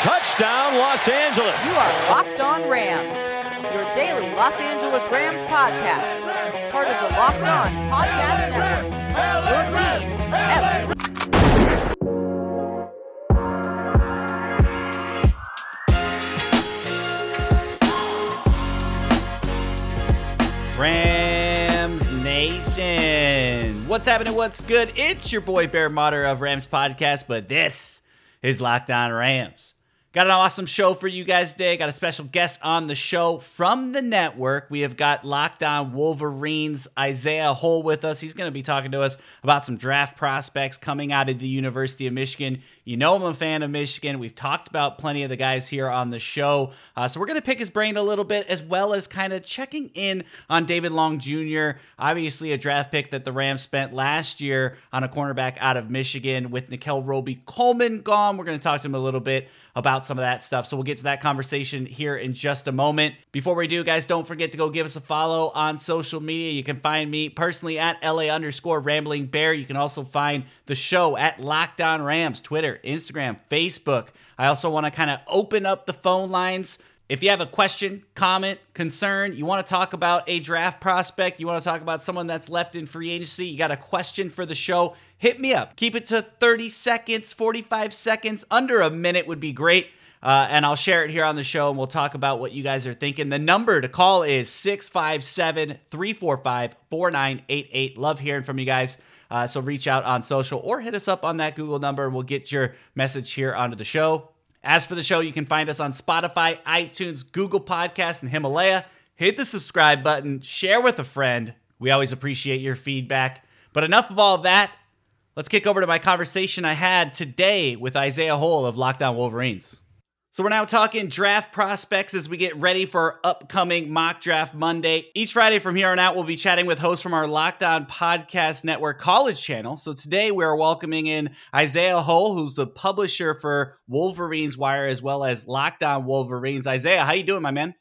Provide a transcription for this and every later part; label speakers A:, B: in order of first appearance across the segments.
A: Touchdown, Los Angeles.
B: You are Locked On Rams, your daily Los Angeles Rams podcast. Part of the Locked On Podcast Network. Your team every
C: Rams Nation. What's happening? What's good? It's your boy Bear Motter of Rams Podcast, but this is Locked On Rams. Got an awesome show for you guys today. Got a special guest on the show from the network. We have got Locked On Wolverines Isaiah Hole with us. He's going to be talking to us about some draft prospects coming out of the University of Michigan. You know, I'm a fan of Michigan. We've talked about plenty of the guys here on the show. Uh, so we're going to pick his brain a little bit, as well as kind of checking in on David Long Jr., obviously a draft pick that the Rams spent last year on a cornerback out of Michigan with Nickell Robey-Coleman gone. We're going to talk to him a little bit about some of that stuff. So we'll get to that conversation here in just a moment. Before we do, guys, don't forget to go give us a follow on social media. You can find me personally at LA underscore rambling bear. You can also find the show at Locked On Rams, Twitter, Instagram, Facebook. I also want to kind of open up the phone lines. If you have a question, comment, concern, you want to talk about a draft prospect, you want to talk about someone that's left in free agency, you got a question for the show, hit me up. Keep it to 30 seconds, 45 seconds, under a minute would be great. Uh, and I'll share it here on the show and we'll talk about what you guys are thinking. The number to call is 657 345 4988. Love hearing from you guys. Uh, so reach out on social or hit us up on that Google number and we'll get your message here onto the show. As for the show, you can find us on Spotify, iTunes, Google Podcasts, and Himalaya. Hit the subscribe button, share with a friend. We always appreciate your feedback. But enough of all that. Let's kick over to my conversation I had today with Isaiah Hole of Locked On Wolverines. So we're now talking draft prospects as we get ready for upcoming mock draft Monday. Each Friday from here on out, we'll be chatting with hosts from our Locked On Podcast Network college channel. So today we're welcoming in Isaiah Hole, who's the publisher for Wolverines Wire as well as Locked On Wolverines. Isaiah, how you doing, my man?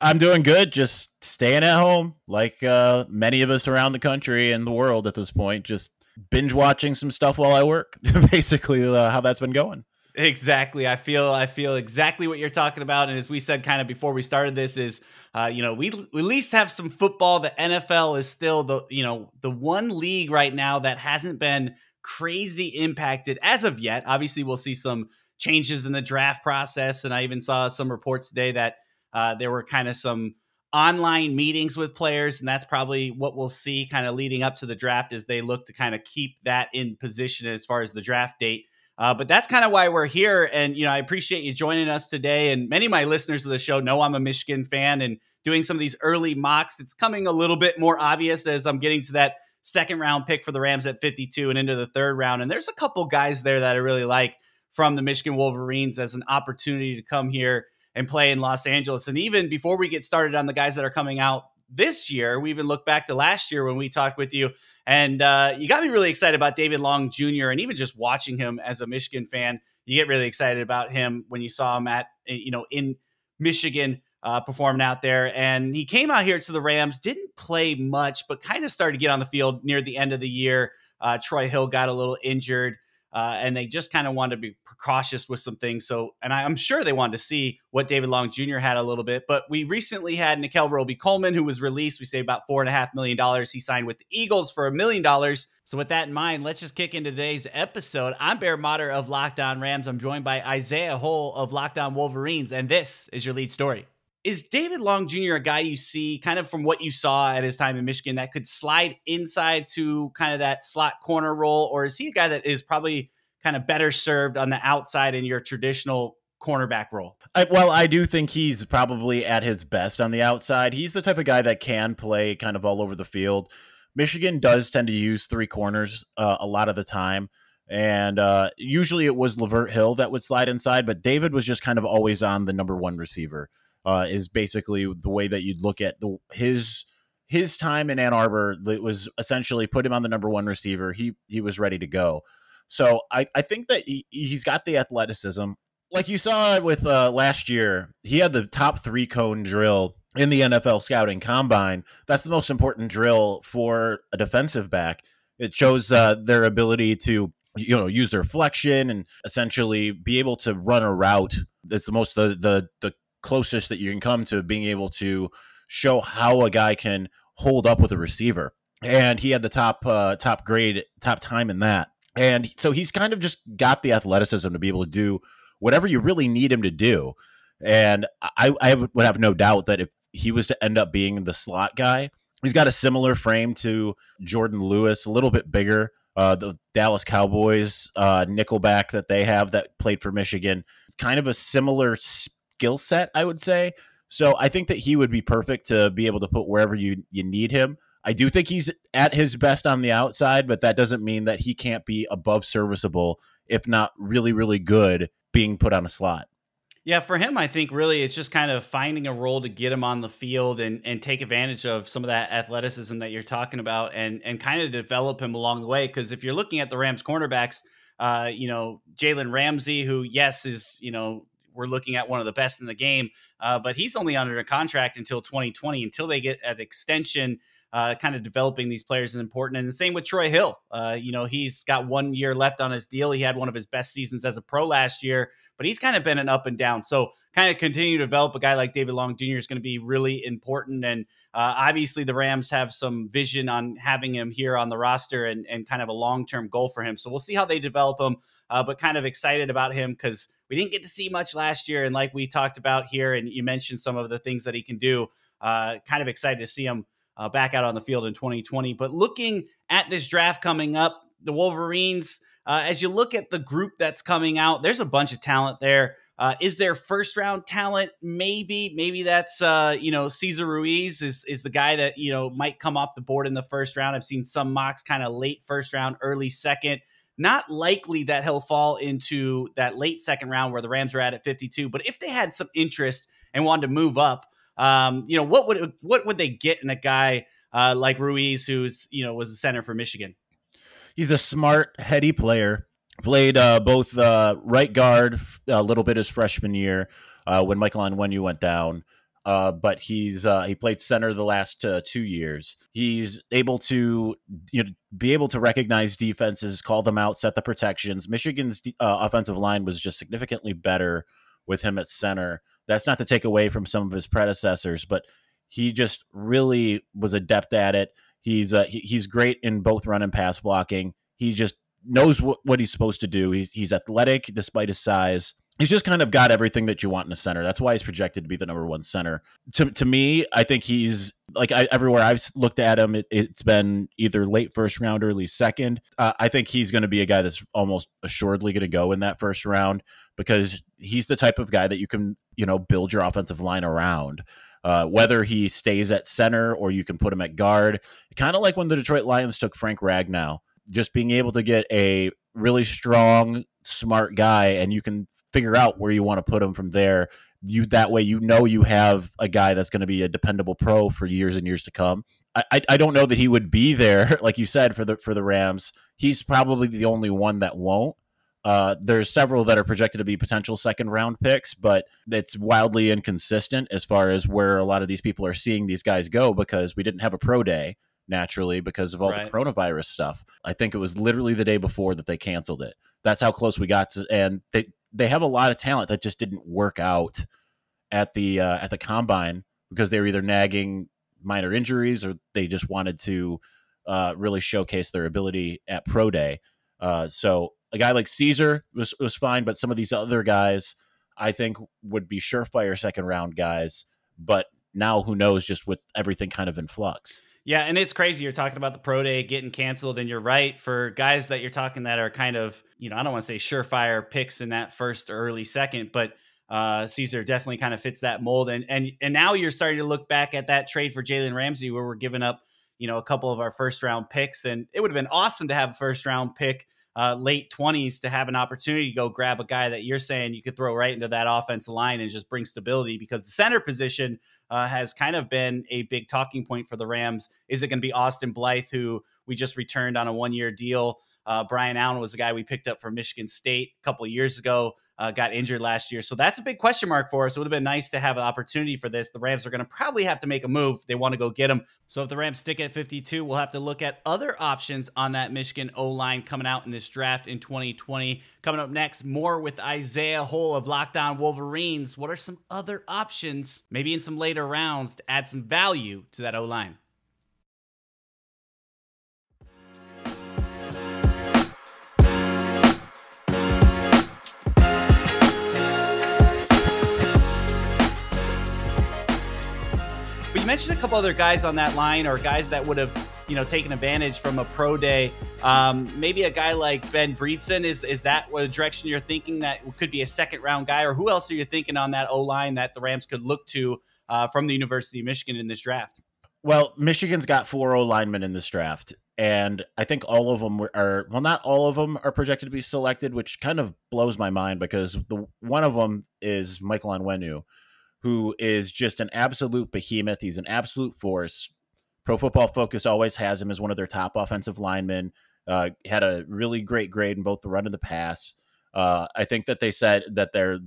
D: I'm doing good. Just staying at home, like uh, many of us around the country and the world at this point. Just binge watching some stuff while I work. Basically, uh, how that's been going.
C: Exactly. I feel I feel exactly what you're talking about. And as we said kind of before we started this is uh, you know, we, we at least have some football. The NFL is still the, you know, the one league right now that hasn't been crazy impacted as of yet. Obviously, we'll see some changes in the draft process. And I even saw some reports today that uh, there were kind of some online meetings with players. And that's probably what we'll see kind of leading up to the draft as they look to kind of keep that in position as far as the draft date. Uh, but that's kind of why we're here. And, you know, I appreciate you joining us today. And many of my listeners of the show know I'm a Michigan fan and doing some of these early mocks. It's coming a little bit more obvious as I'm getting to that second round pick for the Rams at 52 and into the third round. And there's a couple guys there that I really like from the Michigan Wolverines as an opportunity to come here and play in Los Angeles. And even before we get started on the guys that are coming out this year, we even look back to last year when we talked with you and uh, you got me really excited about David Long Jr. and even just watching him as a Michigan fan, you get really excited about him when you saw him at eh, you know in Michigan uh, performing out there. And he came out here to the Rams, didn't play much, but kind of started to get on the field near the end of the year. Uh, Troy Hill got a little injured. Uh, and they just kind of wanted to be precautious with some things. So, and I, am sure they wanted to see what David Long Jr. had a little bit. But we recently had Nickell Robey-Coleman, who was released. We say about four and a half million dollars. He signed with the Eagles for a million dollars. So, with that in mind, let's just kick into today's episode. I'm Bear Motter of Locked On Rams. I'm joined by Isaiah Hole of Locked On Wolverines, and this is your lead story is David Long Jr. a guy you see kind of from what you saw at his time in Michigan that could slide inside to kind of that slot corner role, or is he a guy that is probably kind of better served on the outside in your traditional cornerback role?
D: I, well, I do think he's probably at his best on the outside. He's the type of guy that can play kind of all over the field. Michigan does tend to use three corners uh, a lot of the time. And uh, usually it was Lavert Hill that would slide inside, but David was just kind of always on the number one receiver uh, is basically the way that you'd look at the his his time in Ann Arbor. It was essentially put him on the number one receiver. He he was ready to go. So I, I think that he, he's got the athleticism. Like you saw with uh, last year, he had the top three cone drill in the NFL scouting combine. That's the most important drill for a defensive back. It shows uh, their ability to you know use their flexion and essentially be able to run a route that's the most the the the closest that you can come to being able to show how a guy can hold up with a receiver. And he had the top uh, top grade top time in that. And so he's kind of just got the athleticism to be able to do whatever you really need him to do. And I, I would have no doubt that if he was to end up being the slot guy he's got a similar frame to jourdan lewis a little bit bigger uh, the Dallas Cowboys uh, nickelback that they have that played for Michigan, kind of a similar skill set, I would say. So I think that he would be perfect to be able to put wherever you you need him. I do think he's at his best on the outside, but that doesn't mean that he can't be above serviceable, if not really, really good, being put on a slot.
C: Yeah, for him, I think really it's just kind of finding a role to get him on the field and and take advantage of some of that athleticism that you're talking about, and and kind of develop him along the way. Because if you're looking at the Rams cornerbacks, uh, you know Jalen Ramsey, who yes is you know we're looking at one of the best in the game, uh, but he's only under a contract until 2020 until they get an extension. Uh, kind of developing these players is important. And the same with Troy Hill. Uh, you know, he's got one year left on his deal. He had one of his best seasons as a pro last year but he's kind of been an up and down. So kind of continue to develop a guy like David Long Jr. is going to be really important. And uh, obviously the Rams have some vision on having him here on the roster and, and kind of a long-term goal for him. So we'll see how they develop him, uh, but kind of excited about him because we didn't get to see much last year. And like we talked about here, and you mentioned some of the things that he can do, uh, kind of excited to see him uh, back out on the field in 2020. But looking at this draft coming up, the Wolverines, uh, as you look at the group that's coming out, there's a bunch of talent there. Uh, is there first round talent? Maybe, maybe that's uh, you know Cesar Ruiz is is the guy that you know might come off the board in the first round. I've seen some mocks kind of late first round, early second. Not likely that he'll fall into that late second round where the Rams are at at 52. But if they had some interest and wanted to move up, um, you know what would what would they get in a guy uh, like Ruiz, who's you know was a center for Michigan?
D: he's a smart, heady player. Played uh, both uh, right guard a little bit his freshman year uh, when Michael Onwenu went down. Uh, but he's uh, he played center the last uh, two years. He's able to you know be able to recognize defenses, call them out, set the protections. Michigan's offensive line was just significantly better with him at center. That's not to take away from some of his predecessors, but he just really was adept at it. He's uh, he, he's great in both run and pass blocking. He just knows what, what he's supposed to do. He's he's athletic despite his size. He's just kind of got everything that you want in a center. That's why he's projected to be the number one center. To, to me, I think he's like I, everywhere I've looked at him, it, has been either late first round, early second. Uh, I think he's going to be a guy that's almost assuredly going to go in that first round because he's the type of guy that you can you know build your offensive line around. Uh, whether he stays at center or you can put him at guard. Kind of like when the Detroit Lions took Frank Ragnow, just being able to get a really strong, smart guy, and you can figure out where you want to put him from there. You that way you know you have a guy that's going to be a dependable pro for years and years to come. I, I, I don't know that he would be there, like you said, for the for the Rams. He's probably the only one that won't. Uh, there's several that are projected to be potential second round picks, but it's wildly inconsistent as far as where a lot of these people are seeing these guys go because we didn't have a pro day naturally because of all right. the coronavirus stuff. I think it was literally the day before that they canceled it. That's how close we got to, and they they have a lot of talent that just didn't work out at the uh, at the combine because they were either nagging minor injuries or they just wanted to uh, really showcase their ability at pro day. Uh, so a guy like Cesar was was fine, but some of these other guys I think would be surefire second round guys. But now who knows? Just with everything kind of in flux.
C: Yeah, and it's crazy. You're talking about the pro day getting canceled, and you're right. For guys that you're talking that are kind of, you know, I don't want to say surefire picks in that first early second, but uh, Cesar definitely kind of fits that mold. And and and now you're starting to look back at that trade for Jalen Ramsey, where we're giving up, you know, a couple of our first round picks, and it would have been awesome to have a first round pick uh, late 20s to have an opportunity to go grab a guy that you're saying you could throw right into that offensive line and just bring stability because the center position uh, has kind of been a big talking point for the Rams. Is it going to be Austin Blythe, who we just returned on a one year deal? Uh, Brian Allen was the guy we picked up from Michigan State a couple years ago. Uh, got injured last year. So that's a big question mark for us. It would have been nice to have an opportunity for this. The Rams are going to probably have to make a move. They want to go get him. So if the Rams stick at 52, we'll have to look at other options on that Michigan O line coming out in this draft in 2020. Coming up next, more with Isaiah Hole of Locked On Wolverines. What are some other options, maybe in some later rounds, to add some value to that O line? Mentioned a couple other guys on that line, or guys that would have, you know, taken advantage from a pro day. Um, maybe a guy like Ben Bredeson is is that what direction you're thinking that could be a second round guy, or who else are you thinking on that O line that the Rams could look to uh, from the University of Michigan in this draft?
D: Well, Michigan's got four O linemen in this draft, and I think all of them are well, not all of them are projected to be selected, which kind of blows my mind because the one of them is Michael Onwenu who is just an absolute behemoth. He's an absolute force. Pro Football Focus always has him as one of their top offensive linemen. Uh, had a really great grade in both the run and the pass. Uh, I think that they said that they're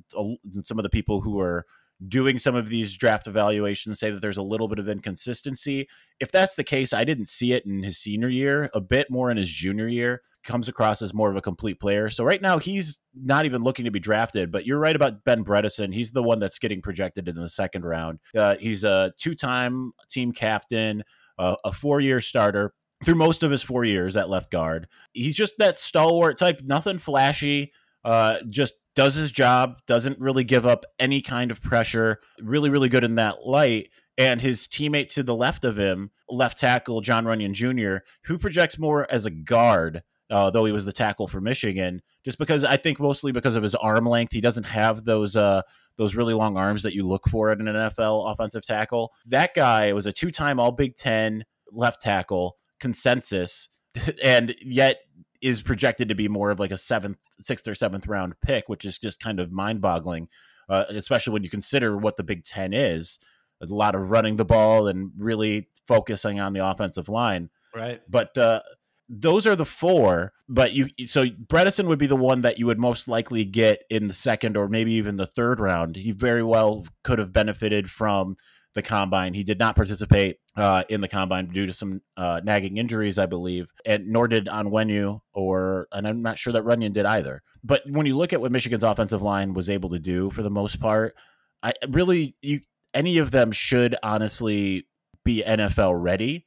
D: some of the people who are doing some of these draft evaluations say that there's a little bit of inconsistency. If that's the case, I didn't see it in his senior year, a bit more in his junior year comes across as more of a complete player. So right now he's not even looking to be drafted. But you're right about Ben Bredeson. He's the one that's getting projected in the second round. Uh, he's a two-time team captain, uh, a four-year starter through most of his four years at left guard. He's just that stalwart type, nothing flashy. Uh, just does his job, doesn't really give up any kind of pressure. Really, really good in that light. And his teammate to the left of him, left tackle John Runyan Jr., who projects more as a guard uh, though he was the tackle for Michigan, just because I think mostly because of his arm length, he doesn't have those uh, those really long arms that you look for at an NFL offensive tackle. That guy was a two time All Big Ten left tackle consensus, and yet is projected to be more of like a seventh, sixth or seventh round pick, which is just kind of mind boggling, uh, especially when you consider what the Big Ten is. a lot of running the ball and really focusing on the offensive line.
C: Right.
D: But uh, those are the four, but you so Bredeson would be the one that you would most likely get in the second or maybe even the third round. He very well could have benefited from the combine. He did not participate uh, in the combine due to some uh, nagging injuries, I believe, and nor did Onwenu or, and I'm not sure that Runyan did either. But when you look at what Michigan's offensive line was able to do for the most part, I really you any of them should honestly be NFL ready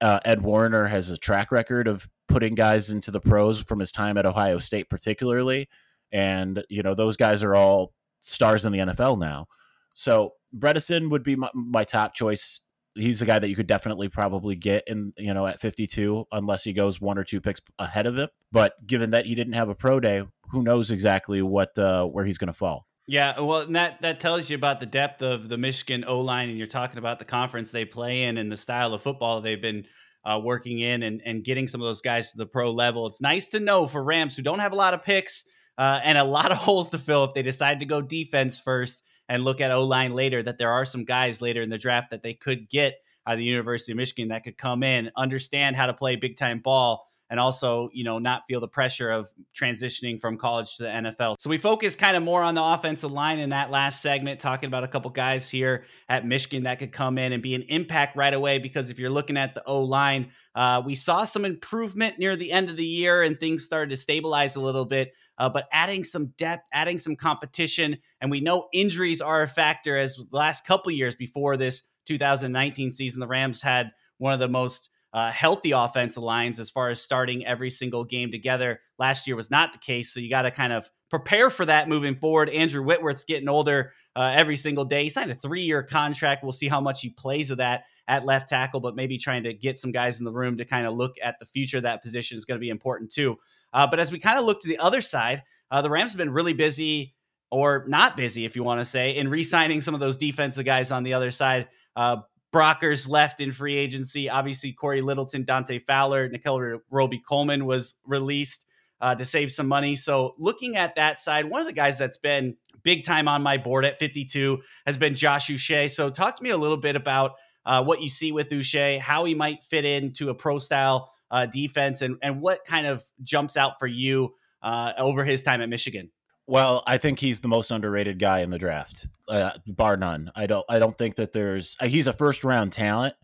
D: uh, Ed Warinner has a track record of putting guys into the pros from his time at Ohio State, particularly. And, you know, those guys are all stars in the NFL now. So Bredeson would be my, my top choice. He's a guy that you could definitely probably get in, you know, at 52, unless he goes one or two picks ahead of him. But given that he didn't have a pro day, who knows exactly what uh, where he's going to fall.
C: Yeah, well, that that tells you about the depth of the Michigan O line, and you're talking about the conference they play in and the style of football they've been uh, working in and and getting some of those guys to the pro level. It's nice to know for Rams who don't have a lot of picks uh, and a lot of holes to fill if they decide to go defense first and look at O line later that there are some guys later in the draft that they could get out of the University of Michigan that could come in, understand how to play big time ball and also, you know, not feel the pressure of transitioning from college to the NFL. So we focus kind of more on the offensive line in that last segment, talking about a couple guys here at Michigan that could come in and be an impact right away. Because if you're looking at the O line, uh, we saw some improvement near the end of the year and things started to stabilize a little bit. Uh, but adding some depth, adding some competition, and we know injuries are a factor. As the last couple years before this 2019 season, the Rams had one of the most uh, healthy offensive lines as far as starting every single game together. Last year was not the case, so you got to kind of prepare for that moving forward. Andrew Whitworth's getting older uh, every single day. He signed a three-year contract. We'll see how much he plays of that at left tackle, but maybe trying to get some guys in the room to kind of look at the future of that position is going to be important too. Uh, but as we kind of look to the other side, uh, the Rams have been really busy or not busy, if you want to say, in re-signing some of those defensive guys on the other side. Uh, Brockers left in free agency. Obviously, Cory Littleton, Dante Fowler, Nickell Robey Coleman was released uh, to save some money. So, looking at that side, one of the guys that's been big time on my board at 52 has been Josh Uche. So, talk to me a little bit about uh, what you see with Uche, how he might fit into a pro style uh, defense, and, and what kind of jumps out for you uh, over his time at Michigan.
D: Well, I think he's the most underrated guy in the draft, uh, bar none. I don't. I don't think that there's. Uh, he's a first round talent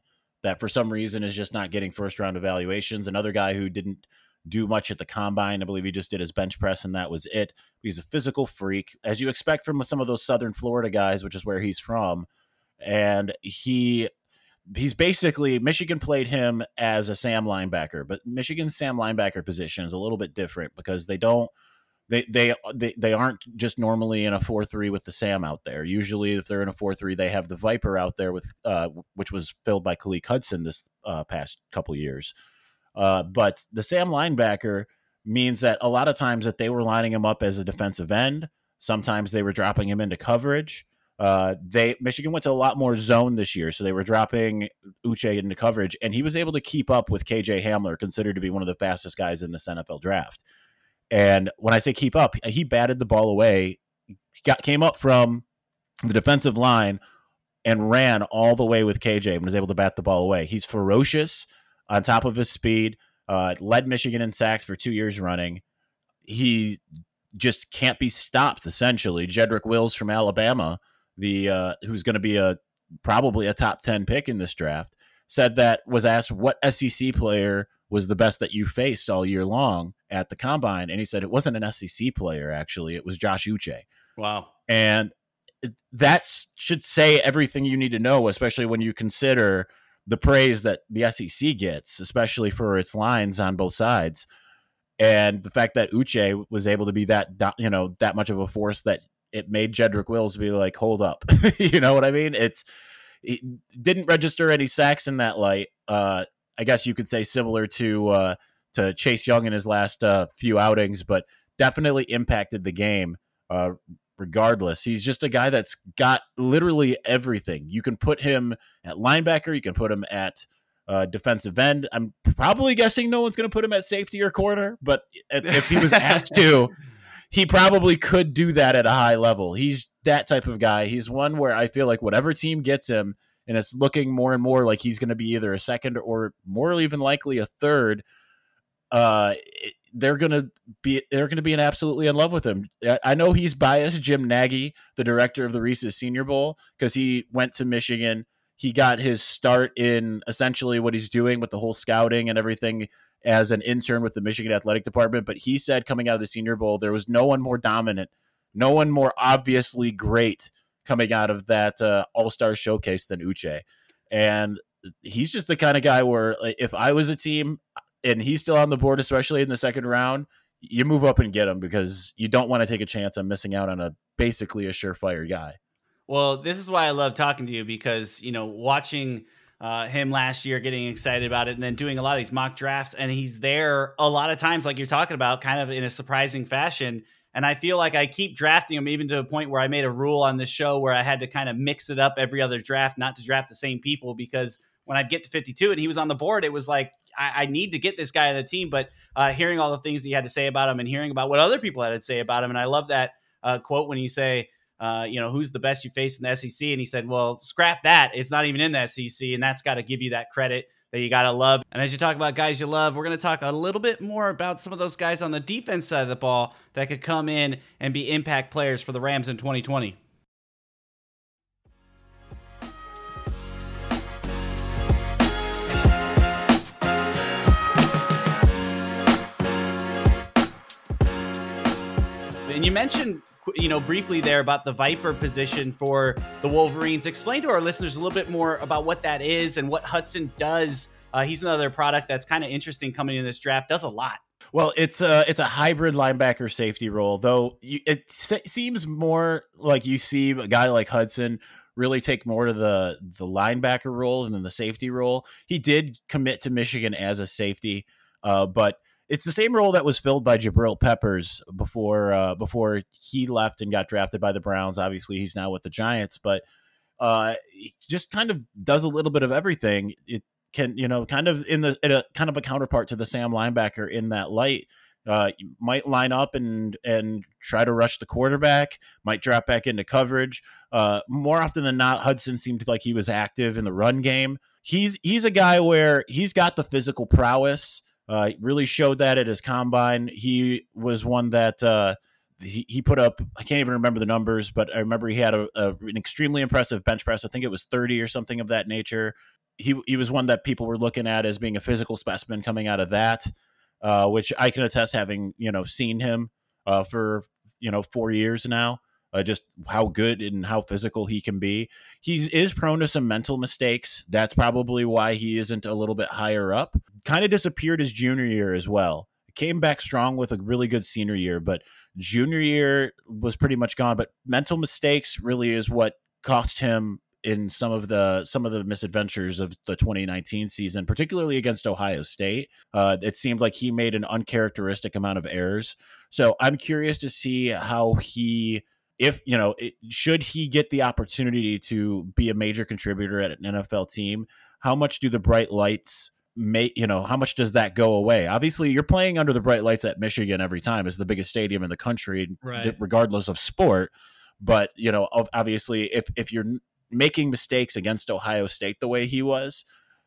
D: that for some reason is just not getting first round evaluations. Another guy who didn't do much at the combine. I believe he just did his bench press and that was it. He's a physical freak, as you expect from some of those Southern Florida guys, which is where he's from. And he he's basically Michigan played him as a Sam linebacker, but Michigan's Sam linebacker position is a little bit different because they don't they they they, they aren't just normally in a 4-3 with the Sam out there. Usually if they're in a 4-3 they have the Viper out there with uh which was filled by Khaleke Hudson this uh, past couple years. Uh, but the Sam linebacker means that a lot of times that they were lining him up as a defensive end. Sometimes they were dropping him into coverage. Uh, they Michigan went to a lot more zone this year, so they were dropping Uche into coverage, and he was able to keep up with KJ Hamler, considered to be one of the fastest guys in this NFL draft. And when I say keep up, he batted the ball away, got came up from the defensive line and ran all the way with KJ and was able to bat the ball away. He's ferocious on top of his speed. Uh, led Michigan in sacks for two years running. He just can't be stopped. Essentially, Jedrick Wills from Alabama, the uh, who's going to be a probably a top ten pick in this draft, said that was asked what SEC player was the best that you faced all year long at the combine, and he said it wasn't an SEC player actually, it was Josh Uche.
C: Wow,
D: and that should say everything you need to know, especially when you consider the praise that the SEC gets, especially for its lines on both sides, and the fact that Uche was able to be that you know that much of a force that it made Jedrick Wills be like, hold up, you know what I mean? It's it didn't register any sacks in that light. Uh, I guess you could say similar to uh, to Chase Young in his last uh, few outings, but definitely impacted the game uh, regardless. He's just a guy that's got literally everything. You can put him at linebacker, you can put him at uh, defensive end. I'm probably guessing no one's going to put him at safety or corner, but if he was asked to, he probably could do that at a high level. He's that type of guy. He's one where I feel like whatever team gets him, and it's looking more and more like he's going to be either a second or more even likely a third. Uh, they're gonna be they're gonna be in absolutely in love with him. I know he's biased. Jim Nagy, the director of the Reese's Senior Bowl, because he went to Michigan. He got his start in essentially what he's doing with the whole scouting and everything as an intern with the Michigan Athletic Department. But he said coming out of the Senior Bowl, there was no one more dominant, no one more obviously great coming out of that uh, All Star showcase than Uche, and he's just the kind of guy where if I was a team, and he's still on the board, especially in the second round, you move up and get him because you don't want to take a chance on missing out on a basically a surefire guy.
C: Well, this is why I love talking to you because you know watching uh, him last year, getting excited about it, and then doing a lot of these mock drafts, and he's there a lot of times, like you're talking about, kind of in a surprising fashion. And I feel like I keep drafting him even to a point where I made a rule on this show where I had to kind of mix it up every other draft, not to draft the same people because when I'd get to 52 and he was on the board, it was like, I, I need to get this guy on the team. But uh, hearing all the things that he had to say about him and hearing about what other people had to say about him. And I love that uh, quote when you say, uh, you know, who's the best you face in the SEC? And he said, well, scrap that. It's not even in the SEC. And that's got to give you that credit that you got to love. And as you talk about guys you love, we're going to talk a little bit more about some of those guys on the defense side of the ball that could come in and be impact players for the Rams in 2020. And you mentioned, you know, briefly there about the Viper position for the Wolverines. Explain to our listeners a little bit more about what that is and what Hudson does. Uh, he's another product that's kind of interesting coming in this draft. Does a lot.
D: Well, it's a it's a hybrid linebacker safety role, though. You, it se- seems more like you see a guy like Hudson really take more to the the linebacker role than the safety role. He did commit to Michigan as a safety, uh, but it's the same role that was filled by Jabril Peppers before uh, before he left and got drafted by the Browns. Obviously, he's now with the Giants, but uh, he just kind of does a little bit of everything. It can you know kind of in the in a kind of a counterpart to the Sam linebacker in that light. Uh, might line up and and try to rush the quarterback. Might drop back into coverage. Uh, more often than not, Hudson seemed like he was active in the run game. He's he's a guy where he's got the physical prowess uh, really showed that at his combine. He was one that uh, he, he put up I can't even remember the numbers, but I remember he had a, a, an extremely impressive bench press. I think it was 30 or something of that nature. He he was one that people were looking at as being a physical specimen coming out of that, uh, which I can attest having you know seen him uh, for you know four years now. Uh, just how good and how physical he can be. He is prone to some mental mistakes. That's probably why he isn't a little bit higher up. Kind of disappeared his junior year as well came back strong with a really good senior year, but junior year was pretty much gone. But mental mistakes really is what cost him in some of the some of the misadventures of the 2019 season, particularly against Ohio State. Uh, it seemed like he made an uncharacteristic amount of errors. So I'm curious to see how he. If you know, it, should he get the opportunity to be a major contributor at an NFL team, how much do the bright lights make you know how much does that go away? Obviously you're playing under the bright lights at michigan every time. It's the biggest stadium in the country
C: right.
D: regardless of sport. But you know obviously if if you're making mistakes against ohio state the way he was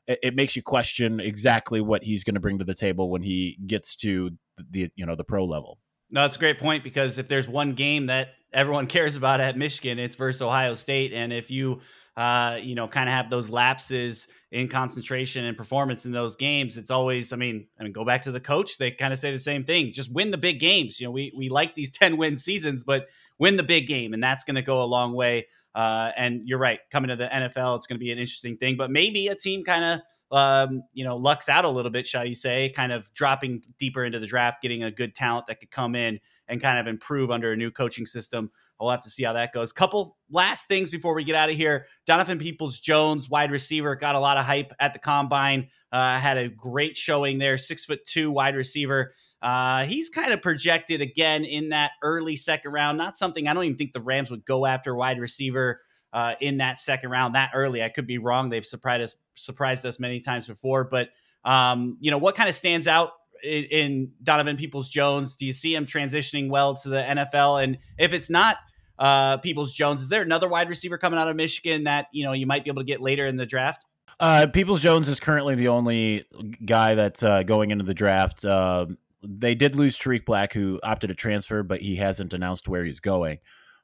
D: it, it makes you question exactly what he's going to bring to the table when he gets to the you know the pro level.
C: No that's a great point because if there's one game that everyone cares about at michigan it's versus ohio state. And if you uh, you know, kind of have those lapses in concentration and performance in those games. It's always, I mean, I mean, go back to the coach. They kind of say the same thing. Just win the big games. You know, we we like these ten win seasons, but win the big game, and that's going to go a long way. Uh, and you're right, coming to the NFL, it's going to be an interesting thing. But maybe a team kind of um, you know, lucks out a little bit, shall you say, kind of dropping deeper into the draft, getting a good talent that could come in and kind of improve under a new coaching system. We'll have to see how that goes. Couple last things before we get out of here. Donovan Peoples Jones, wide receiver, got a lot of hype at the combine. Uh, had a great showing there. Six foot two wide receiver. Uh, he's kind of projected again in that early second round. Not something I don't even think the Rams would go after wide receiver uh, in that second round that early. I could be wrong. They've surprised us surprised us many times before, but um, you know what kind of stands out in, Donovan Peoples Jones? Do you see him transitioning well to the NFL? And if it's not uh, Peoples Jones, is there another wide receiver coming out of Michigan that you know you might be able to get later in the draft?
D: Uh, Peoples Jones is currently the only guy that's uh, going into the draft. Uh, they did lose Tarik Black, who opted to transfer, but he hasn't announced where he's going.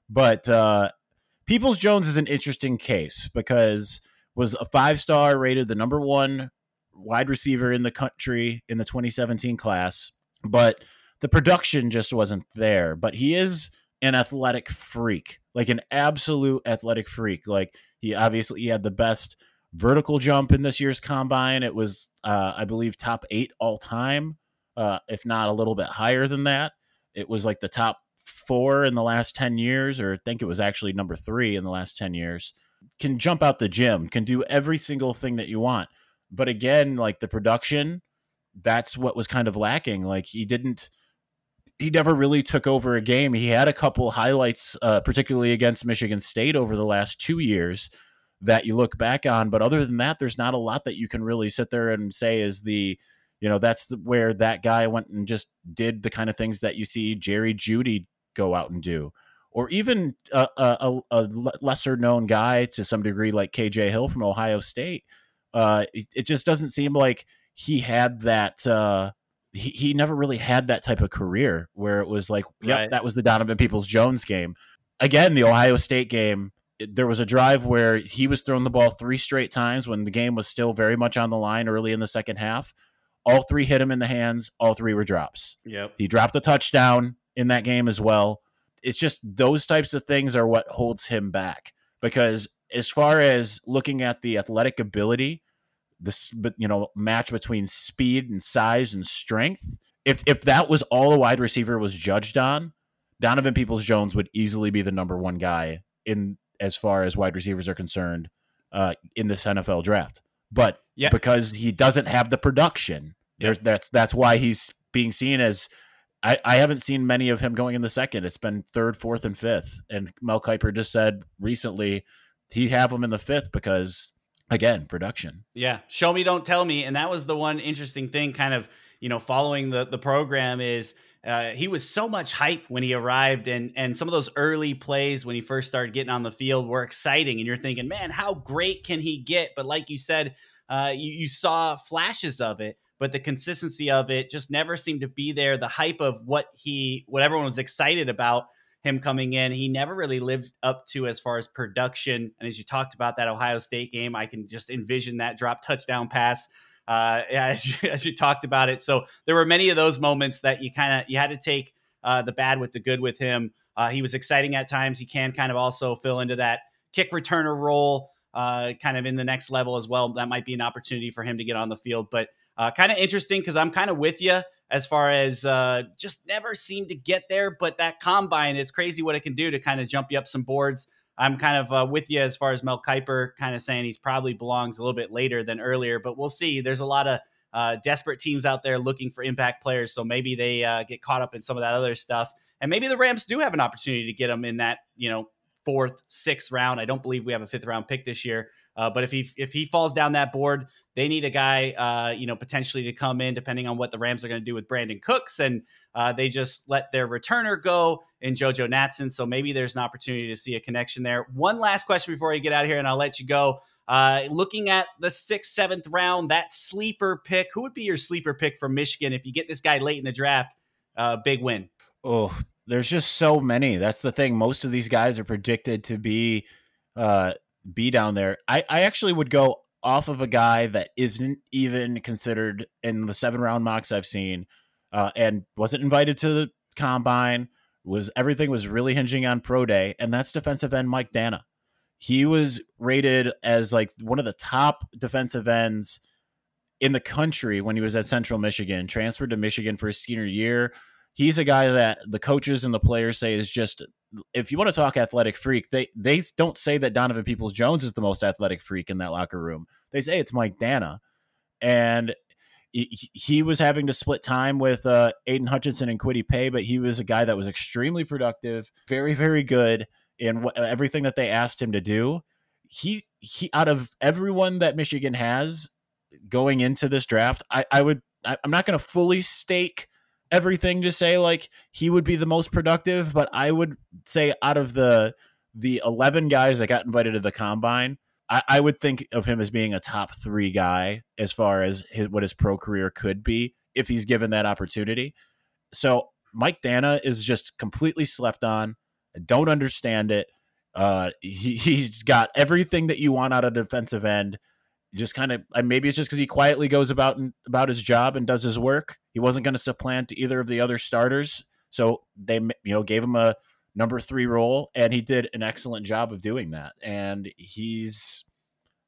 D: But uh, Peoples Jones is an interesting case because was a five star rated the number one wide receiver in the country in the 2017 class, but the production just wasn't there. But he is an athletic freak, like an absolute athletic freak. Like he obviously he had the best vertical jump in this year's combine. It was, uh, I believe, top eight all time, uh, if not a little bit higher than that. It was like the top four in the last 10 years, or I think it was actually number three in the last 10 years. Can jump out the gym, can do every single thing that you want. But again, like the production, that's what was kind of lacking. Like he didn't, he never really took over a game. He had a couple highlights, uh, particularly against Michigan State over the last two years that you look back on. But other than that, there's not a lot that you can really sit there and say is the, you know, that's the, where that guy went and just did the kind of things that you see Jerry Jeudy go out and do. Or even a, a, a lesser known guy to some degree like KJ Hill from Ohio State uh, it, just doesn't seem like he had that. Uh, he, he never really had that type of career where it was like, yep, right. that was the Donovan Peoples Jones game. Again, the Ohio State game, there was a drive where he was throwing the ball three straight times when the game was still very much on the line early in the second half. All three hit him in the hands. All three were drops.
C: Yep.
D: He dropped a touchdown in that game as well. It's just those types of things are what holds him back because as far as looking at the athletic ability, this but you know match between speed and size and strength. If if that was all a wide receiver was judged on, Donovan Peoples Jones would easily be the number one guy in as far as wide receivers are concerned uh, in this NFL draft. But yeah. because he doesn't have the production, yeah. there's that's that's why he's being seen as I, I haven't seen many of him going in the second. It's been third, fourth, and fifth. And Mel Kiper just said recently he have him in the fifth because again, production.
C: Yeah, show me, don't tell me. And that was the one interesting thing, kind of you know, following the the program is. Uh, he was so much hype when he arrived, and and some of those early plays when he first started getting on the field were exciting. And you're thinking, man, how great can he get? But like you said, uh, you, you saw flashes of it, but the consistency of it just never seemed to be there. The hype of what he, what everyone was excited about him coming in, he never really lived up to as far as production. And as you talked about that Ohio State game, I can just envision that drop touchdown pass uh, as you, as you talked about it. So there were many of those moments that you kind of you had to take uh, the bad with the good with him. Uh, he was exciting at times. He can kind of also fill into that kick returner role, uh, kind of in the next level as well. That might be an opportunity for him to get on the field, but uh, kind of interesting because I'm kind of with you as far as uh, just never seem to get there. But that combine, it's crazy what it can do to kind of jump you up some boards. I'm kind of uh, with you as far as Mel Kiper kind of saying he's probably belongs a little bit later than earlier, but we'll see. There's a lot of uh, desperate teams out there looking for impact players, so maybe they uh, get caught up in some of that other stuff, and maybe the Rams do have an opportunity to get them in that you know fourth, sixth round. I don't believe we have a fifth round pick this year, uh, but if he if he falls down that board, they need a guy, uh, you know, potentially to come in, depending on what the Rams are going to do with Brandin Cooks, and uh, they just let their returner go in JoJo Natson. So maybe there's an opportunity to see a connection there. One last question before you get out of here, and I'll let you go. Uh, looking at the sixth, seventh round, that sleeper pick, who would be your sleeper pick from Michigan if you get this guy late in the draft? Uh, big win.
D: Oh, there's just so many. That's the thing. Most of these guys are predicted to be uh, be down there. I, I actually would go off of a guy that isn't even considered in the seven round mocks I've seen, uh, and wasn't invited to the combine. Was everything was really hinging on pro day, and that's defensive end Mike Danna. He was rated as like one of the top defensive ends in the country when he was at Central Michigan. Transferred to Michigan for his senior year. He's a guy that the coaches and the players say is just if you want to talk athletic freak, they they don't say that Donovan Peoples Jones is the most athletic freak in that locker room. They say it's Mike Danna, and he, was having to split time with uh, Aidan Hutchinson and Kwity Paye, but he was a guy that was extremely productive, very very good in everything that they asked him to do. He he out of everyone that Michigan has going into this draft, I, I would I, I'm not going to fully stake everything to say like he would be the most productive, but I would say out of the the eleven guys that got invited to the combine, I, I would think of him as being a top three guy as far as his, what his pro career could be if he's given that opportunity. So Mike Danna is just completely slept on. I don't understand it. Uh, he, he's got everything that you want out of defensive end just kind of maybe it's just because he quietly goes about and about his job and does his work. He wasn't going to supplant either of the other starters, so they you know gave him a number three role, and he did an excellent job of doing that. And he's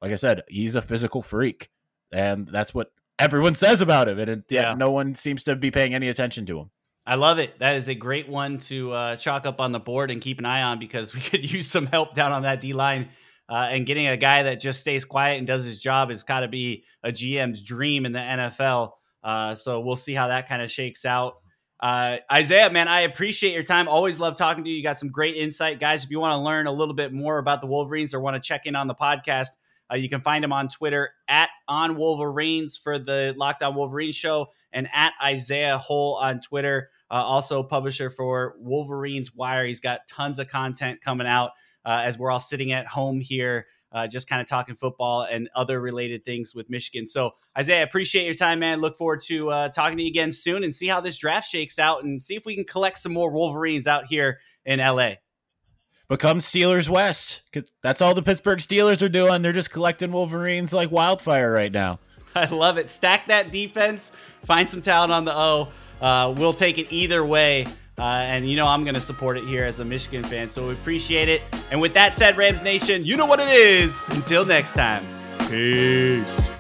D: like I said, he's a physical freak, and that's what everyone says about him, and it, yeah. no one seems to be paying any attention to him.
C: I love it. That is a great one to uh, chalk up on the board and keep an eye on because we could use some help down on that D line uh, and getting a guy that just stays quiet and does his job has got to be a GM's dream in the NFL. Uh, so we'll see how that kind of shakes out. Uh, Isaiah, man, I appreciate your time. Always love talking to you. You got some great insight, guys. If you want to learn a little bit more about the Wolverines or want to check in on the podcast, uh, you can find him on Twitter at on Wolverines for the Locked On Wolverine show and at Isaiah Hole on Twitter. Uh, also, publisher for Wolverines Wire. He's got tons of content coming out uh, as we're all sitting at home here, uh, just kind of talking football and other related things with Michigan. So, Isaiah, I appreciate your time, man. Look forward to uh, talking to you again soon and see how this draft shakes out and see if we can collect some more Wolverines out here in LA.
D: Become Steelers West. That's all the Pittsburgh Steelers are doing. They're just collecting Wolverines like wildfire right now.
C: I love it. Stack that defense, find some talent on the O. Uh, we'll take it either way. Uh, and you know I'm going to support it here as a Michigan fan, so we appreciate it. And with that said, Rams Nation, you know what it is. Until next time, peace.